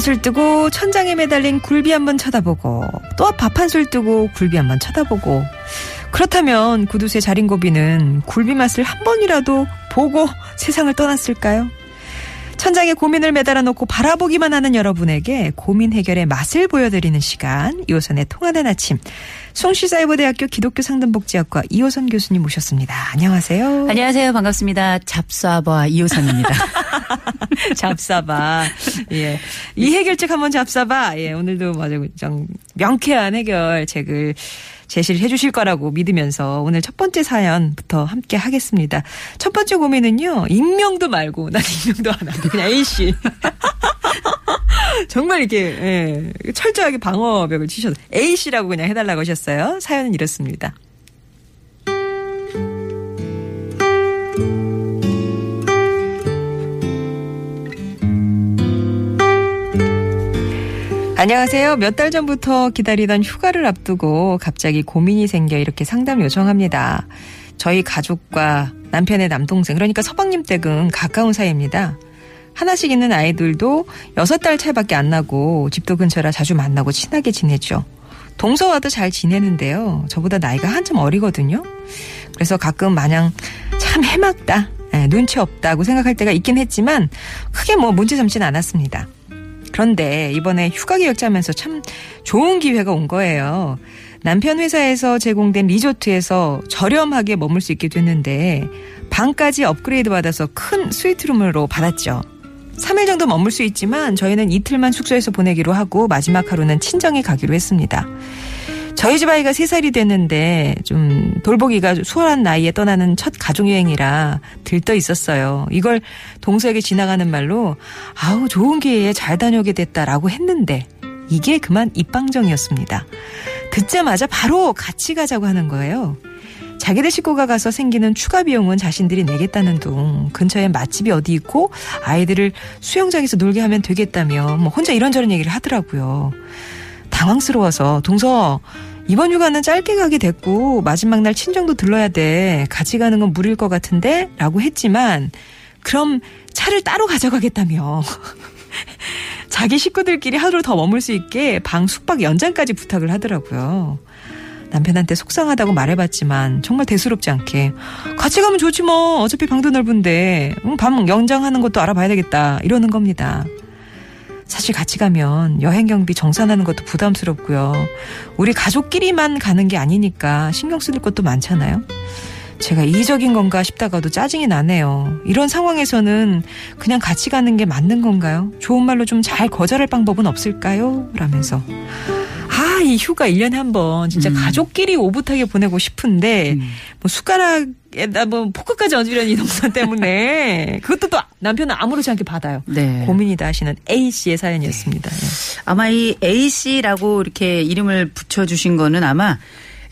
술 뜨고 천장에 매달린 굴비 한 번 쳐다보고 또 밥 한 술 뜨고 굴비 한 번 쳐다보고 그렇다면 구두쇠 자린고비는 굴비 맛을 한 번이라도 보고 세상을 떠났을까요? 천장에 고민을 매달아 놓고 바라보기만 하는 여러분에게 고민 해결의 맛을 보여드리는 시간 이호선의 통하는 아침 송시사이버대학교 기독교 상담복지학과 이호선 교수님 모셨습니다. 안녕하세요. 안녕하세요. 반갑습니다. 잡사바 이호선입니다. 잡사봐. 예. 이 해결책 한번 잡사봐. 예. 오늘도. 좀 명쾌한 해결책을 제시를 해주실 거라고 믿으면서 오늘 첫 번째 사연부터 함께 하겠습니다. 첫 번째 고민은요. 익명도 말고 난 익명도 안 하고 그냥 A씨. 정말 이렇게 예, 철저하게 방어벽을 치셔서 A씨라고 그냥 해달라고 하셨어요. 사연은 이렇습니다. 안녕하세요. 몇 달 전부터 기다리던 휴가를 앞두고 갑자기 고민이 생겨 이렇게 상담 요청합니다. 저희 가족과 남편의 남동생, 그러니까 서방님 댁은 가까운 사이입니다. 하나씩 있는 아이들도 여섯 달 차이밖에 안 나고 집도 근처라 자주 만나고 친하게 지내죠. 동서와도 잘 지내는데요. 저보다 나이가 한참 어리거든요. 그래서 가끔 마냥 참 해맑다, 예, 눈치 없다고 생각할 때가 있긴 했지만 크게 뭐 문제 삼지는 않았습니다. 그런데 이번에 휴가 계획 짜면서 참 좋은 기회가 온 거예요. 남편 회사에서 제공된 리조트에서 저렴하게 머물 수 있게 됐는데 방까지 업그레이드 받아서 큰 스위트룸으로 받았죠. 3일 정도 머물 수 있지만 저희는 이틀만 숙소에서 보내기로 하고 마지막 하루는 친정에 가기로 했습니다. 저희 집 아이가 3살이 됐는데 좀 돌보기가 수월한 나이에 떠나는 첫 가족여행이라 들떠 있었어요. 이걸 동서에게 지나가는 말로 아우 좋은 기회에 잘 다녀오게 됐다라고 했는데 이게 그만 입방정이었습니다. 듣자마자 바로 같이 가자고 하는 거예요. 자기들 식구가 가서 생기는 추가 비용은 자신들이 내겠다는 둥 근처에 맛집이 어디 있고 아이들을 수영장에서 놀게 하면 되겠다며 뭐 혼자 이런저런 얘기를 하더라고요. 당황스러워서 동서 이번 휴가는 짧게 가게 됐고 마지막 날 친정도 들러야 돼. 같이 가는 건 무리일 것 같은데 라고 했지만 그럼 차를 따로 가져가겠다며 자기 식구들끼리 하루 더 머물 수 있게 방 숙박 연장까지 부탁을 하더라고요. 남편한테 속상하다고 말해봤지만 정말 대수롭지 않게 같이 가면 좋지 뭐 어차피 방도 넓은데 음, 방 연장하는 것도 알아봐야 되겠다 이러는 겁니다. 사실 같이 가면 여행 경비 정산하는 것도 부담스럽고요. 우리 가족끼리만 가는 게 아니니까 신경 쓸 것도 많잖아요. 제가 이기적인 건가 싶다가도 짜증이 나네요. 이런 상황에서는 그냥 같이 가는 게 맞는 건가요? 좋은 말로 좀 잘 거절할 방법은 없을까요? 라면서. 아, 이 휴가 1년에 한 번 진짜 가족끼리 오붓하게 보내고 싶은데 뭐 숟가락에다 뭐 포크까지 얹으려는 이 동선 때문에 그것도 또 남편은 아무렇지 않게 받아요. 네. 고민이다 하시는 A 씨의 사연이었습니다. 예. 아마 이 A씨라고 이렇게 이름을 붙여주신 거는 아마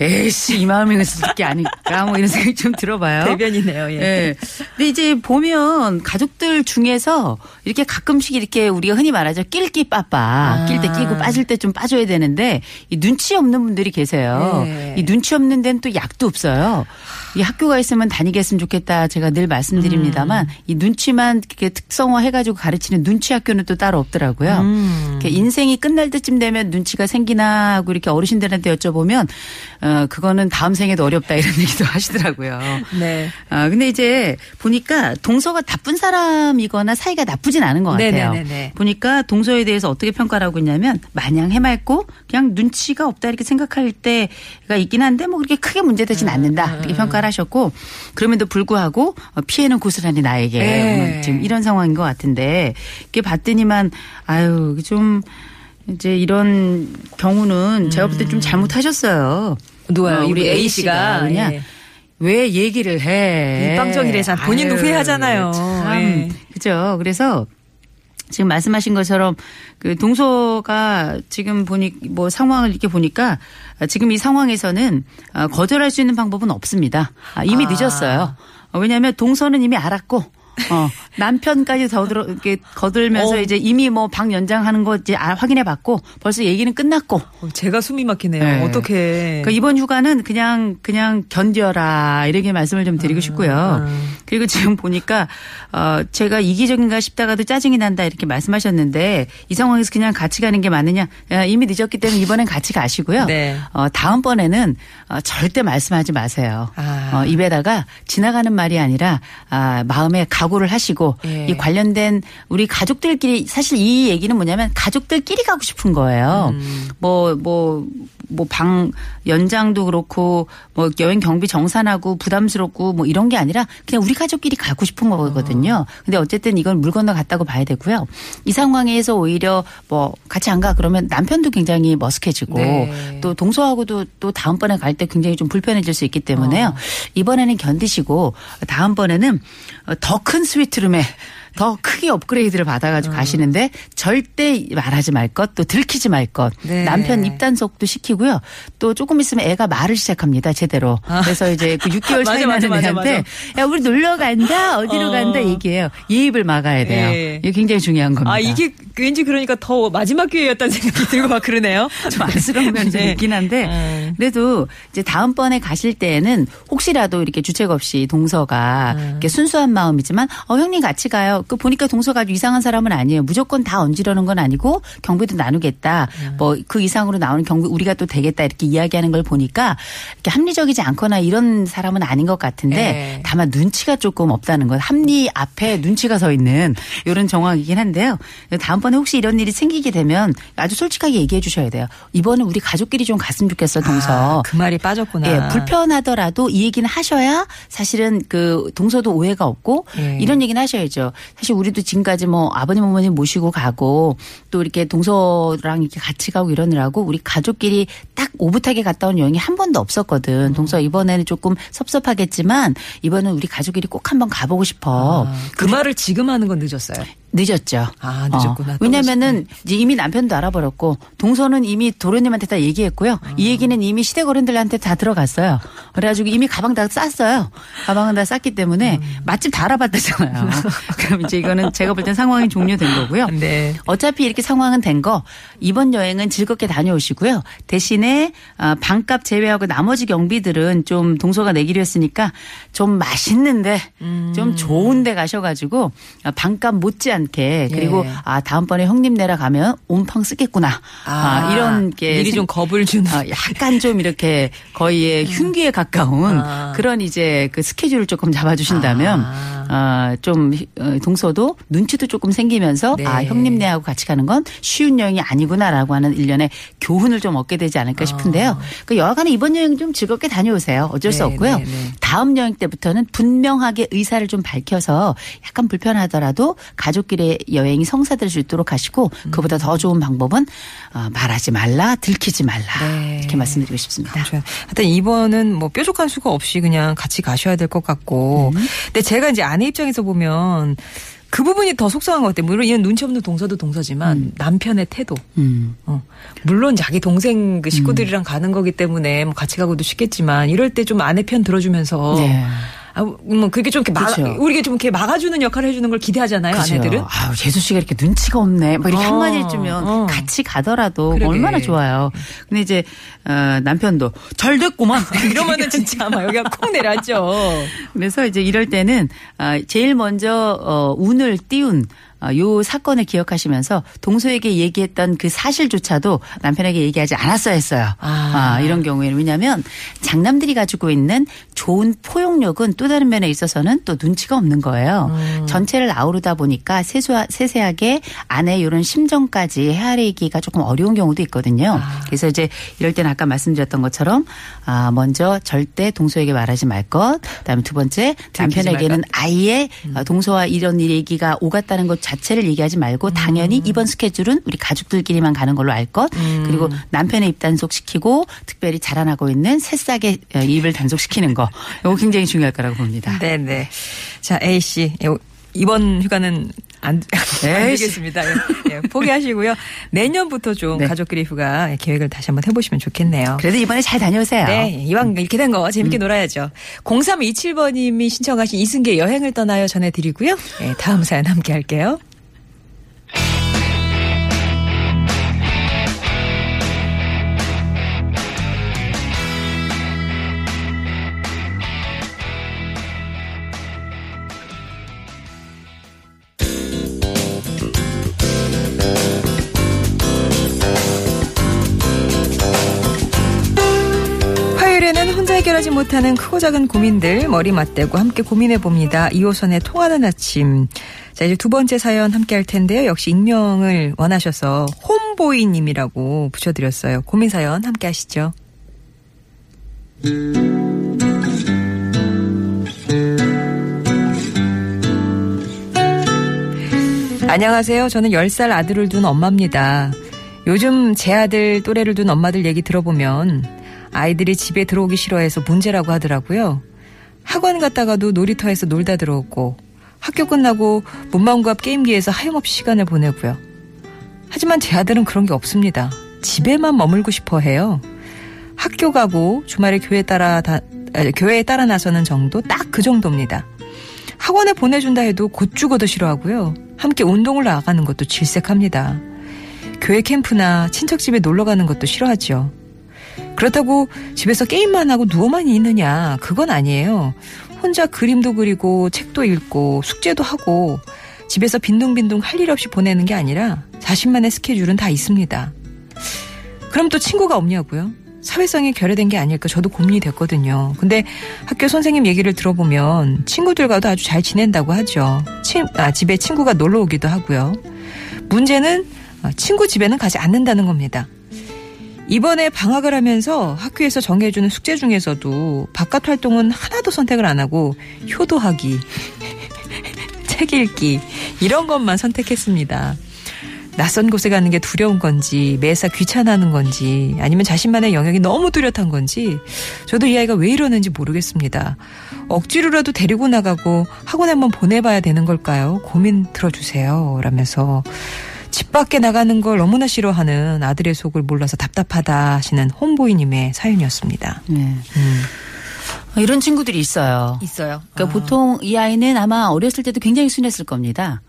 A씨 이 마음이었을 게 아닐까 뭐 이런 생각이 좀 들어봐요. 대변이네요. 예. 예. 근데 이제 보면 가족들 중에서 이렇게 가끔씩 이렇게 우리가 흔히 말하죠. 낄끼 빠빠. 낄때 끼고 빠질 때 좀 빠져야 되는데 이 눈치 없는 분들이 계세요. 예. 이 눈치 없는 데는 또 약도 없어요. 이 학교가 있으면 다니겠으면 좋겠다. 제가 늘 말씀드립니다만 음. 이 눈치만 이렇게 특성화 해가지고 가르치는 눈치 학교는 또 따로 없더라고요. 음. 이렇게 인생이 끝날 때쯤 되면 눈치가 생기나 하고 이렇게 어르신들한테 여쭤보면 어 그거는 다음 생에도 어렵다 이런 얘기도 하시더라고요. 네. 아 근데 이제 보니까 동서가 나쁜 사람이거나 사이가 나쁘진 않은 것 같아요. 네네네네. 보니까 동서에 대해서 어떻게 평가를 하고 있냐면 마냥 해맑고 그냥 눈치가 없다 이렇게 생각할 때가 있긴 한데 뭐 그렇게 크게 문제되진 않는다 이렇게 평가 를 하셨고 그럼에도 불구하고 어, 피해는 고스란히 나에게 네. 지금 이런 상황인 것 같은데 이게 봤더니만 아유 좀 이제 이런 경우는 제가 볼 때 좀 잘못하셨어요. 누가요? 어, 우리 A 씨가 그냥 예. 왜 얘기를 해? 일방적이래서 본인도 아유, 후회하잖아요. 참. 예. 그죠. 그래서 지금 말씀하신 것처럼 그 동서가 지금 보니 뭐 상황을 이렇게 보니까 지금 이 상황에서는 아, 거절할 수 있는 방법은 없습니다. 아, 이미 아. 늦었어요. 어, 왜냐하면 동서는 이미 알았고 어, 남편까지 더 들어 이렇게 거들면서 어. 이제 이미 뭐 방 연장하는 거 이제 아, 확인해 봤고 벌써 얘기는 끝났고 어, 제가 숨이 막히네요. 네. 어떻게? 그러니까 이번 휴가는 그냥 그냥 견뎌라 이렇게 말씀을 좀 드리고 싶고요. 음. 그리고 지금 보니까 어 제가 이기적인가 싶다가도 짜증이 난다 이렇게 말씀하셨는데 이 상황에서 그냥 같이 가는 게 맞느냐? 야, 이미 늦었기 때문에 이번엔 같이 가시고요. 네. 어 다음번에는 어, 절대 말씀하지 마세요. 아. 어, 입에다가 지나가는 말이 아니라 아, 마음에 각오를 하시고 예. 이 관련된 우리 가족들끼리 사실 이 얘기는 뭐냐면 가족들끼리 가고 싶은 거예요. 음. 뭐뭐 뭐 방 연장도 그렇고 뭐 여행 경비 정산하고 부담스럽고 뭐 이런 게 아니라 그냥 우리 가족끼리 가고 싶은 거거든요. 근데 어쨌든 이건 물 건너 갔다고 봐야 되고요. 이 상황에서 오히려 뭐 같이 안 가 그러면 남편도 굉장히 머쓱해지고 네. 또 동서하고도 또 다음번에 갈 때 굉장히 좀 불편해질 수 있기 때문에요. 어. 이번에는 견디시고 다음번에는 더 큰 스위트룸에 더 크게 업그레이드를 받아가지고 가시는데 절대 말하지 말 것, 또 들키지 말 것. 네. 남편 입단속도 시키고요. 또 조금 있으면 애가 말을 시작합니다. 제대로. 그래서 이제 그 6개월 차이 맞아, 맞아, 나는 맞아, 애한테 야 우리 놀러 간다, 어디로 어. 간다 얘기해요. 예입을 막아야 돼요. 예. 이게 굉장히 중요한 겁니다. 아 이게 왠지 그러니까 더 마지막 기회였다는 생각이 들고 막 그러네요. 좀 안쓰러운 면이 좀 네. 있긴 한데 음. 그래도 이제 다음번에 가실 때에는 혹시라도 이렇게 주책 없이 동서가 음. 이렇게 순수한 마음이지만 어 형님 같이 가요. 그 보니까 동서가 아주 이상한 사람은 아니에요. 무조건 다 얹으려는 건 아니고 경비도 나누겠다. 음. 뭐그 이상으로 나오는 경비 우리가 또 되겠다 이렇게 이야기하는 걸 보니까 이렇게 합리적이지 않거나 이런 사람은 아닌 것 같은데 네. 다만 눈치가 조금 없다는 것. 합리 앞에 눈치가 서 있는 이런 정황이긴 한데요. 다음번에 혹시 이런 일이 생기게 되면 아주 솔직하게 얘기해 주셔야 돼요. 이번은 우리 가족끼리 좀 갔으면 좋겠어, 동서. 아, 그 말이 빠졌구나. 예, 불편하더라도 이 얘기는 하셔야 사실은 그 동서도 오해가 없고 예. 이런 얘기는 하셔야죠. 사실 우리도 지금까지 뭐 아버님 어머님 모시고 가고 또 이렇게 동서랑 이렇게 같이 가고 이러느라고 우리 가족끼리 딱 오붓하게 갔다 온 여행이 한 번도 없었거든. 동서 이번에는 조금 섭섭하겠지만 이번엔 우리 가족끼리 꼭 한번 가보고 싶어. 아, 그 말을 지금 하는 건 늦었어요. 늦었죠. 아, 늦었구나. 어. 왜냐면은 이제 이미 남편도 알아버렸고 동서는 이미 도련님한테 다 얘기했고요. 아. 이 얘기는 이미 시댁 어른들한테 다 들어갔어요. 그래가지고 이미 가방 다 쌌어요. 가방은 다 쌌기 때문에 음. 맛집 다 알아봤다잖아요. 그럼 이제 이거는 제가 볼 땐 상황이 종료된 거고요. 네. 어차피 이렇게 상황은 된 거 이번 여행은 즐겁게 다녀오시고요. 대신에 어, 방값 제외하고 나머지 경비들은 좀 동서가 내기로 했으니까 좀 맛있는데 음. 좀 좋은데 가셔가지고 어, 방값 못지 않게 그리고 예. 아 다음번에 형님 내라 가면 온팡 쓰겠구나 아, 이런 게 미리 좀 겁을 주는. 어, 약간 좀 이렇게 거의 흉기에 가까운 음. 아. 그런 이제 그 스케줄을 조금 잡아주신다면 아. 어, 좀 어, 동서도 눈치도 조금 생기면서 네. 아 형님네하고 같이 가는 건 쉬운 여행이 아니구나라고 하는 일련의 교훈을 좀 얻게 되지 않을까 싶은데요. 그 여하간에 이번 여행 좀 즐겁게 다녀오세요. 어쩔 수 아. 네, 없고요. 네, 네. 다음 여행 때부터는 분명하게 의사를 좀 밝혀서 약간 불편하더라도 가족 끼리 여행이 성사될 수 있도록 하시고 그보다 더 좋은 방법은 어, 말하지 말라, 들키지 말라 네. 이렇게 말씀드리고 싶습니다. 좋아요. 하여튼 이번은 뭐 뾰족한 수가 없이 그냥 같이 가셔야 될 것 같고. 근데 제가 이제 아내 입장에서 보면 그 부분이 더 속상한 것 같아요. 물론 이건 눈치 없는 동서도 동서지만 남편의 태도. 음. 어. 물론 자기 동생 그 식구들이랑 가는 거기 때문에 뭐 같이 가고도 쉽겠지만 이럴 때 좀 아내 편 들어주면서 네. 아, 뭐 그게 좀 이렇게 막 그쵸. 우리가 좀 이렇게 막아주는 역할을 해주는 걸 기대하잖아요. 그죠. 아내들은. 아우, 재수 씨가 이렇게 눈치가 없네. 막 이렇게 어, 한마디 해주면 어. 같이 가더라도 그러게. 얼마나 좋아요. 근데 이제, 어, 남편도 잘 됐구만. 이러면은 진짜 아마 여기가 콩 내려앉죠. 그래서 이제 이럴 때는 아, 제일 먼저 어, 운을 띄운 아, 요 사건을 기억하시면서 동서에게 얘기했던 그 사실조차도 남편에게 얘기하지 않았어야 했어요. 아. 아, 이런 경우에는 왜냐하면 장남들이 가지고 있는 좋은 포용력은 또 다른 면에 있어서는 또 눈치가 없는 거예요. 전체를 아우르다 보니까 세수하, 세세하게 아내의 이런 심정까지 헤아리기가 조금 어려운 경우도 있거든요. 그래서 이제 이럴 때는 아까 말씀드렸던 것처럼 아, 먼저 절대 동서에게 말하지 말 것. 그다음에 두 번째 남편에게는 말 아예 어, 동서와 이런 일 얘기가 오갔다는 것 자체를 얘기하지 말고 당연히 이번 스케줄은 우리 가족들끼리만 가는 걸로 알 것. 그리고 남편의 입 단속시키고 특별히 자라나고 있는 새싹의 어, 입을 단속시키는 거. 이거 굉장히 중요할 거라고 봅니다. 네네. 자, A씨. 요- 이번 휴가는 안, 안. 되겠습니다. 예, 예, 포기하시고요. 내년부터 좀 네. 가족끼리 휴가 계획을 다시 한번 해보시면 좋겠네요. 그래도 이번에 잘 다녀오세요. 네, 이왕 이렇게 된 거 재밌게 음. 놀아야죠. 0327번님이 신청하신 이승기의 여행을 떠나요 전해드리고요. 네, 다음 사연 함께 할게요. 해결하지 못하는 크고 작은 고민들 머리 맞대고 함께 고민해 봅니다. 2호선의 통하는 아침. 자, 이제 두 번째 사연 함께 할 텐데요. 역시 익명을 원하셔서 홈보이 님이라고 붙여 드렸어요. 고민 사연 함께 하시죠. 안녕하세요. 저는 10살 아들을 둔 엄마입니다. 요즘 제 아들 또래를 둔 엄마들 얘기 들어보면 아이들이 집에 들어오기 싫어해서 문제라고 하더라고요. 학원 갔다가도 놀이터에서 놀다 들어오고 학교 끝나고 문방구 앞 게임기에서 하염없이 시간을 보내고요. 하지만 제 아들은 그런 게 없습니다. 집에만 머물고 싶어 해요. 학교 가고 주말에 교회 따라 다, 아, 교회에 따라 나서는 정도 딱 그 정도입니다. 학원에 보내준다 해도 곧 죽어도 싫어하고요. 함께 운동을 나가는 것도 질색합니다. 교회 캠프나 친척 집에 놀러 가는 것도 싫어하죠. 그렇다고 집에서 게임만 하고 누워만 있느냐 그건 아니에요. 혼자 그림도 그리고 책도 읽고 숙제도 하고 집에서 빈둥빈둥 할 일 없이 보내는 게 아니라 자신만의 스케줄은 다 있습니다. 그럼 또 친구가 없냐고요? 사회성이 결여된 게 아닐까 저도 고민이 됐거든요. 근데 학교 선생님 얘기를 들어보면 친구들과도 아주 잘 지낸다고 하죠. 친, 아, 집에 친구가 놀러 오기도 하고요. 문제는 아, 친구 집에는 가지 않는다는 겁니다. 이번에 방학을 하면서 학교에서 정해주는 숙제 중에서도 바깥 활동은 하나도 선택을 안 하고 효도하기, 책 읽기 이런 것만 선택했습니다. 낯선 곳에 가는 게 두려운 건지 매사 귀찮아하는 건지 아니면 자신만의 영역이 너무 뚜렷한 건지 저도 이 아이가 왜 이러는지 모르겠습니다. 억지로라도 데리고 나가고 학원에 한번 보내봐야 되는 걸까요? 고민 들어주세요. 라면서 집 밖에 나가는 걸 너무나 싫어하는 아들의 속을 몰라서 답답하다 하시는 홈보이님의 사연이었습니다. 네. 이런 친구들이 있어요. 있어요. 그러니까 보통 이 아이는 아마 어렸을 때도 굉장히 순했을 겁니다.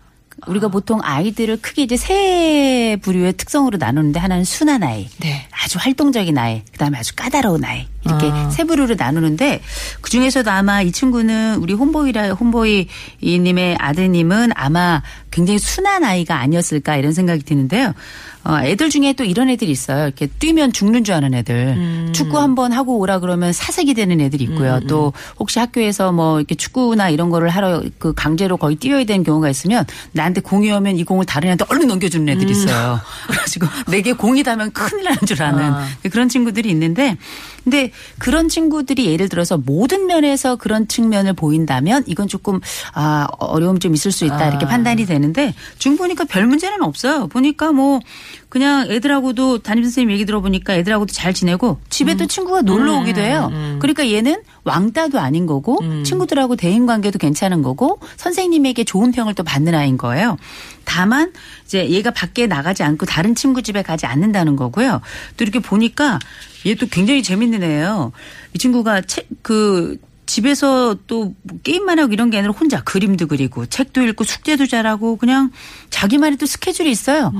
우리가 보통 아이들을 크게 이제 세 부류의 특성으로 나누는데 하나는 순한 아이, 네. 아주 활동적인 아이, 그다음에 아주 까다로운 아이 이렇게 아. 세 부류로 나누는데 그 중에서도 아마 이 친구는 우리 홈보이라 홈보이님의 아드님은 아마 굉장히 순한 아이가 아니었을까 이런 생각이 드는데요. 어, 애들 중에 또 이런 애들이 있어요. 이렇게 뛰면 죽는 줄 아는 애들. 음. 축구 한번 하고 오라 그러면 사색이 되는 애들이 있고요. 또 혹시 학교에서 뭐 이렇게 축구나 이런 거를 하러 그 강제로 거의 뛰어야 되는 경우가 있으면 나한테 공이 오면 이 공을 다른 애한테 얼른 넘겨주는 음. 애들이 있어요. 그래가지고 내게 공이 닿으면 큰일 나는 줄 아는 아. 그런 친구들이 있는데 근데 그런 친구들이 예를 들어서 모든 면에서 그런 측면을 보인다면 이건 조금 아 어려움 좀 있을 수 있다 이렇게 아. 판단이 되는 데 중 보니까 별 문제는 없어요. 보니까 뭐 그냥 애들하고도 담임 선생님 얘기 들어보니까 애들하고도 잘 지내고 집에 음. 또 친구가 놀러 오기도 해요. 그러니까 얘는 왕따도 아닌 거고 음. 친구들하고 대인 관계도 괜찮은 거고 선생님에게 좋은 평을 또 받는 아이인 거예요. 다만 이제 얘가 밖에 나가지 않고 다른 친구 집에 가지 않는다는 거고요. 또 이렇게 보니까 얘 또 굉장히 재밌는 애예요. 이 친구가 책그 집에서 또뭐 게임만 하고 이런 게 아니라 혼자 그림도 그리고 책도 읽고 숙제도 잘하고 그냥 자기만의 또 스케줄이 있어요.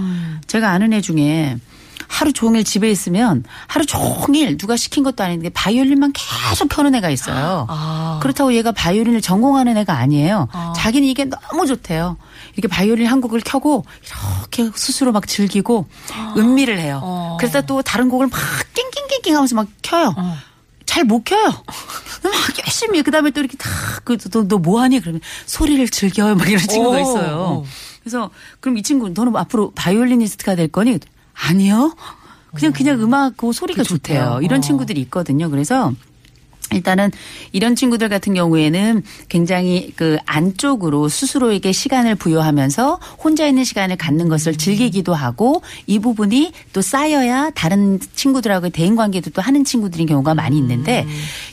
제가 아는 애 중에 하루 종일 집에 있으면 하루 종일 누가 시킨 것도 아닌데 바이올린만 계속 켜는 애가 있어요. 아. 그렇다고 얘가 바이올린을 전공하는 애가 아니에요. 자기는 이게 너무 좋대요. 이렇게 바이올린 한 곡을 켜고 이렇게 스스로 막 즐기고 음미를 해요. 어. 그래서 또 다른 곡을 막 낑낑낑낑 하면서 막 켜요. 잘 못 켜요. 막 열심히 그다음에 또 이렇게 다그너 뭐하니 그러면 소리를 즐겨요 막 이런 친구가 오. 있어요. 그래서 그럼 이 친구 너는 앞으로 바이올리니스트가 될 거니? 아니요. 그냥 그냥 음악 그 소리가 좋대요. 좋대요. 이런 어. 친구들이 있거든요. 그래서 일단은 이런 친구들 같은 경우에는 굉장히 그 안쪽으로 스스로에게 시간을 부여하면서 혼자 있는 시간을 갖는 것을 즐기기도 하고 이 부분이 또 쌓여야 다른 친구들하고의 대인 관계도 또 하는 친구들인 경우가 많이 있는데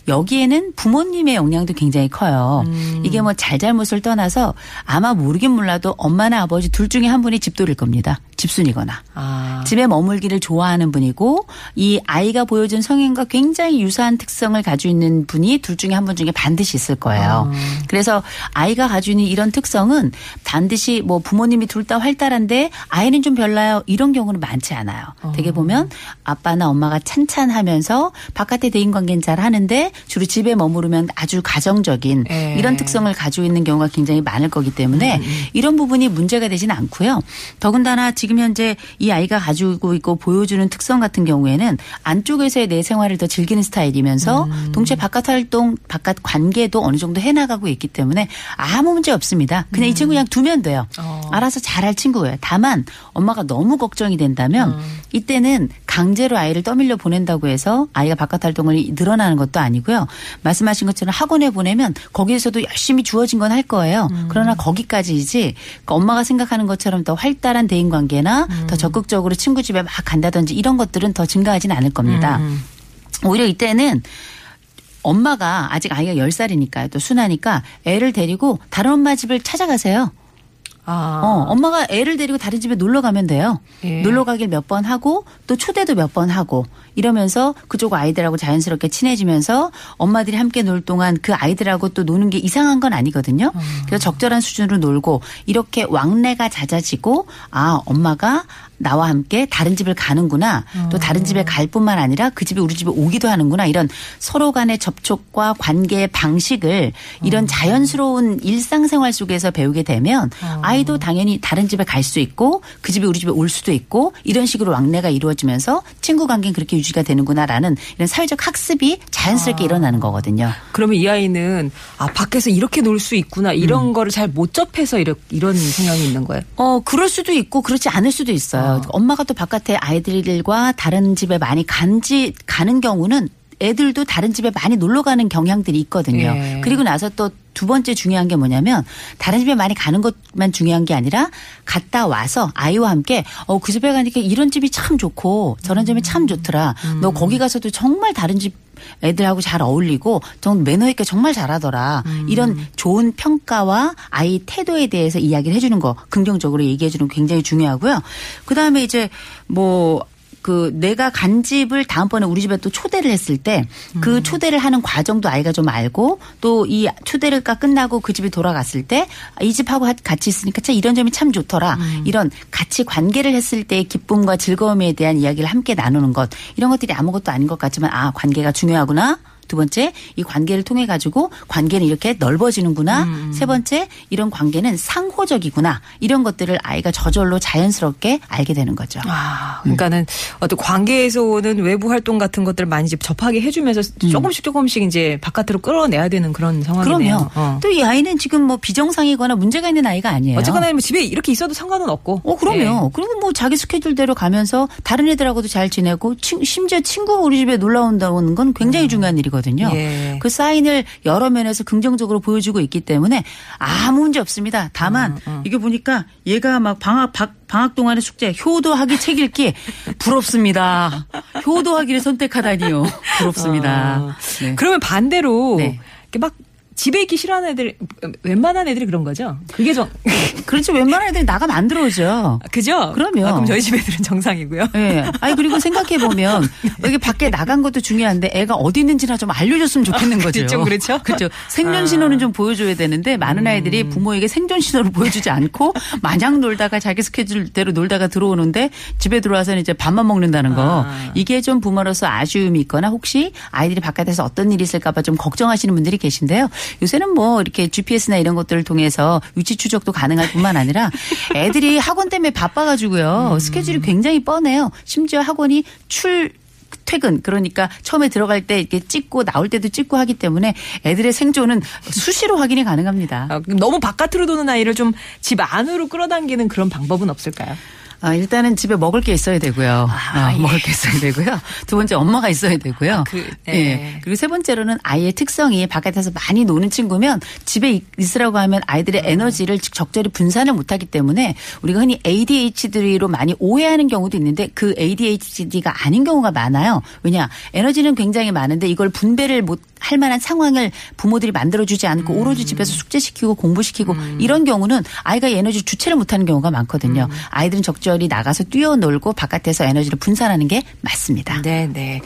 여기에는 부모님의 영향도 굉장히 커요. 이게 뭐 잘잘못을 떠나서 아마 모르긴 몰라도 엄마나 아버지 둘 중에 한 분이 집돌일 겁니다. 집순이거나. 아. 집에 머물기를 좋아하는 분이고 이 아이가 보여준 성향과 굉장히 유사한 특성을 가지고 있는 분이 둘 중에 한 분 중에 반드시 있을 거예요. 그래서 아이가 가지고 있는 이런 특성은 반드시 뭐 부모님이 둘 다 활달한데 아이는 좀 별나요 이런 경우는 많지 않아요. 되게 보면 아빠나 엄마가 찬찬하면서 바깥의 대인 관계는 잘 하는데 주로 집에 머무르면 아주 가정적인 예. 이런 특성을 가지고 있는 경우가 굉장히 많을 거기 때문에 이런 부분이 문제가 되지는 않고요. 더군다나 지금 현재 이 아이가 가지고 있고 보여주는 특성 같은 경우에는 안쪽에서의 내 생활을 더 즐기는 스타일이면서 동시에 바깥 활동, 바깥 관계도 어느 정도 해나가고 있기 때문에 아무 문제 없습니다. 그냥 이 친구 그냥 두면 돼요. 어. 알아서 잘할 친구예요. 다만 엄마가 너무 걱정이 된다면 이때는 강제로 아이를 떠밀려 보낸다고 해서 아이가 바깥 활동을 늘어나는 것도 아니고요. 말씀하신 것처럼 학원에 보내면 거기에서도 열심히 주어진 건 할 거예요. 그러나 거기까지이지 그러니까 엄마가 생각하는 것처럼 더 활달한 대인 관계나 더 적극적으로 친구 집에 막 간다든지 이런 것들은 더 증가하지는 않을 겁니다. 오히려 이때는 엄마가 아직 아이가 10살이니까 또 순하니까 애를 데리고 다른 엄마 집을 찾아가세요. 아. 어, 엄마가 애를 데리고 다른 집에 놀러 가면 돼요. 예. 놀러 가길 몇 번 하고 또 초대도 몇 번 하고 이러면서 그쪽 아이들하고 자연스럽게 친해지면서 엄마들이 함께 놀 동안 그 아이들하고 또 노는 게 이상한 건 아니거든요. 그래서 적절한 수준으로 놀고 이렇게 왕래가 잦아지고 아, 엄마가 나와 함께 다른 집을 가는구나. 또 다른 집에 갈 뿐만 아니라 그 집에 우리 집에 오기도 하는구나. 이런 서로 간의 접촉과 관계의 방식을 이런 자연스러운 일상생활 속에서 배우게 되면 아이도 당연히 다른 집에 갈 수 있고 그 집에 우리 집에 올 수도 있고 이런 식으로 왕래가 이루어지면서 친구 관계는 그렇게 유지가 되는구나라는 이런 사회적 학습이 자연스럽게 일어나는 거거든요. 그러면 이 아이는 아 밖에서 이렇게 놀 수 있구나 이런 거를 잘 못 접해서 이런 이런 성향이 있는 거예요. 어, 그럴 수도 있고 그렇지 않을 수도 있어요. 엄마가 또 바깥에 아이들과 다른 집에 많이 간지 가는 경우는 애들도 다른 집에 많이 놀러 가는 경향들이 있거든요. 예. 그리고 나서 또 두 번째 중요한 게 뭐냐면 다른 집에 많이 가는 것만 중요한 게 아니라 갔다 와서 아이와 함께 어 그 집에 가니까 이런 집이 참 좋고 저런 집이 참 좋더라. 너 거기 가서도 정말 다른 집 애들하고 잘 어울리고 정 매너 있게 정말 잘하더라. 이런 좋은 평가와 아이 태도에 대해서 이야기를 해주는 거 긍정적으로 얘기해주는 거 굉장히 중요하고요. 그 다음에 이제 뭐. 그 내가 간 집을 다음번에 우리 집에 또 초대를 했을 때 그 초대를 하는 과정도 아이가 좀 알고 또 이 초대가 끝나고 그 집에 돌아갔을 때 이 집하고 하- 같이 있으니까 참 이런 점이 참 좋더라. 이런 같이 관계를 했을 때의 기쁨과 즐거움에 대한 이야기를 함께 나누는 것 이런 것들이 아무것도 아닌 것 같지만 아 관계가 중요하구나. 두 번째 이 관계를 통해 가지고 관계는 이렇게 넓어지는구나. 세 번째 이런 관계는 상호적이구나. 이런 것들을 아이가 저절로 자연스럽게 알게 되는 거죠. 아, 그러니까는 어떤 관계에서 오는 외부 활동 같은 것들을 많이 접하게 해주면서 조금씩 조금씩 이제 바깥으로 끌어내야 되는 그런 상황이네요. 그럼요. 어. 또이 아이는 지금 뭐 비정상이거나 문제가 있는 아이가 아니에요. 어쨌거나 뭐 집에 이렇게 있어도 상관은 없고. 어, 그럼요. 그리고 뭐 자기 스케줄대로 가면서 다른 애들하고도 잘 지내고 친- 심지어 친구가 우리 집에 놀러 온다는 건 굉장히 중요한 일이거든요. 예. 그 사인을 여러 면에서 긍정적으로 보여주고 있기 때문에 아무 문제 없습니다. 다만 이게 보니까 얘가 막 방학 박- 방학 동안의 숙제 효도하기 책 읽기 부럽습니다. 효도하기를 선택하다니요. 부럽습니다. 어. 네. 그러면 반대로 네. 이렇게 막 집에 있기 싫어하는 애들 웬만한 애들이 그런 거죠. 그게 좀 그렇지 웬만한 애들이 나가면 안 들어오죠. 그죠? 그럼요. 아, 그럼 저희 집 애들은 정상이고요. 예. 아니 그리고 생각해 보면 여기 밖에 나간 것도 중요한데 애가 어디 있는지나 좀 알려줬으면 좋겠는 거죠. 좀 그렇죠? 그렇죠. 생존 신호는 좀 보여줘야 되는데 많은 아이들이 부모에게 생존 신호를 보여주지 않고 마냥 놀다가 자기 스케줄대로 놀다가 들어오는데 집에 들어와서는 이제 밥만 먹는다는 거 아. 이게 좀 부모로서 아쉬움이 있거나 혹시 아이들이 바깥에서 어떤 일이 있을까봐 좀 걱정하시는 분들이 계신데요. 요새는 뭐 이렇게 GPS나 이런 것들을 통해서 위치 추적도 가능할 뿐만 아니라 애들이 학원 때문에 바빠가지고요. 스케줄이 굉장히 뻔해요. 심지어 학원이 출 퇴근 그러니까 처음에 들어갈 때 이렇게 찍고 나올 때도 찍고 하기 때문에 애들의 생존은 수시로 확인이 가능합니다. 아, 그럼 너무 바깥으로 도는 아이를 좀 집 안으로 끌어당기는 그런 방법은 없을까요? 아, 일단은 집에 먹을 게 있어야 되고요. 아, 어, 예. 먹을 게 있어야 되고요. 두 번째 엄마가 있어야 되고요. 그, 예. 예. 그리고 세 번째로는 아이의 특성이 바깥에서 많이 노는 친구면 집에 있- 있으라고 하면 아이들의 음. 에너지를 적절히 분산을 못하기 때문에 우리가 흔히 ADHD로 많이 오해하는 경우도 있는데 그 ADHD가 아닌 경우가 많아요. 왜냐 에너지는 굉장히 많은데 이걸 분배를 못 할 만한 상황을 부모들이 만들어주지 않고 음. 오로지 집에서 숙제시키고 공부시키고 이런 경우는 아이가 에너지 주체를 못하는 경우가 많거든요. 음. 아이들은 적절 히 나가서 뛰어놀고 바깥에서 에너지를 분산하는 게 맞습니다. 네, 네.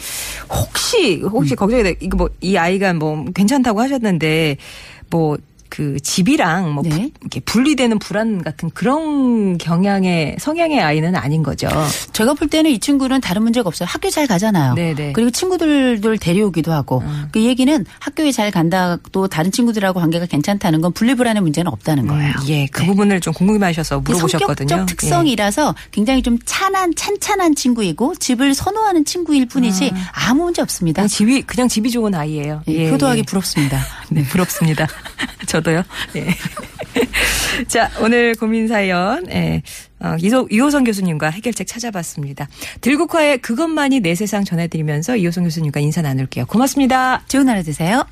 혹시 혹시 걱정이 돼. 이거 뭐 이 아이가 뭐 괜찮다고 하셨는데 뭐 그 집이랑 뭐 네. 부- 이렇게 분리되는 불안 같은 그런 경향의 성향의 아이는 아닌 거죠. 제가 볼 때는 이 친구는 다른 문제가 없어요. 학교 잘 가잖아요. 네네. 그리고 친구들을 데려오기도 하고 그 얘기는 학교에 잘 간다 또 다른 친구들하고 관계가 괜찮다는 건 분리 불안의 문제는 없다는 거예요. 음, 예, 그 부분을 좀 궁금해하셔서 그 물어보셨거든요. 성격적 특성이라서 굉장히 좀 찬한 찬찬한 친구이고 집을 선호하는 친구일 뿐이지 아무 문제 예. 없습니다. 그냥 집이 그냥 집이 좋은 아이예요. 예, 효도하기 부럽습니다. 네, 부럽습니다. 저도요. 예. 자, 오늘 고민 사연, 예. 어, 이소, 이호성 교수님과 해결책 찾아봤습니다. 들국화의 그것만이 내 세상 전해드리면서 이호성 교수님과 인사 나눌게요. 고맙습니다. 좋은 하루 되세요.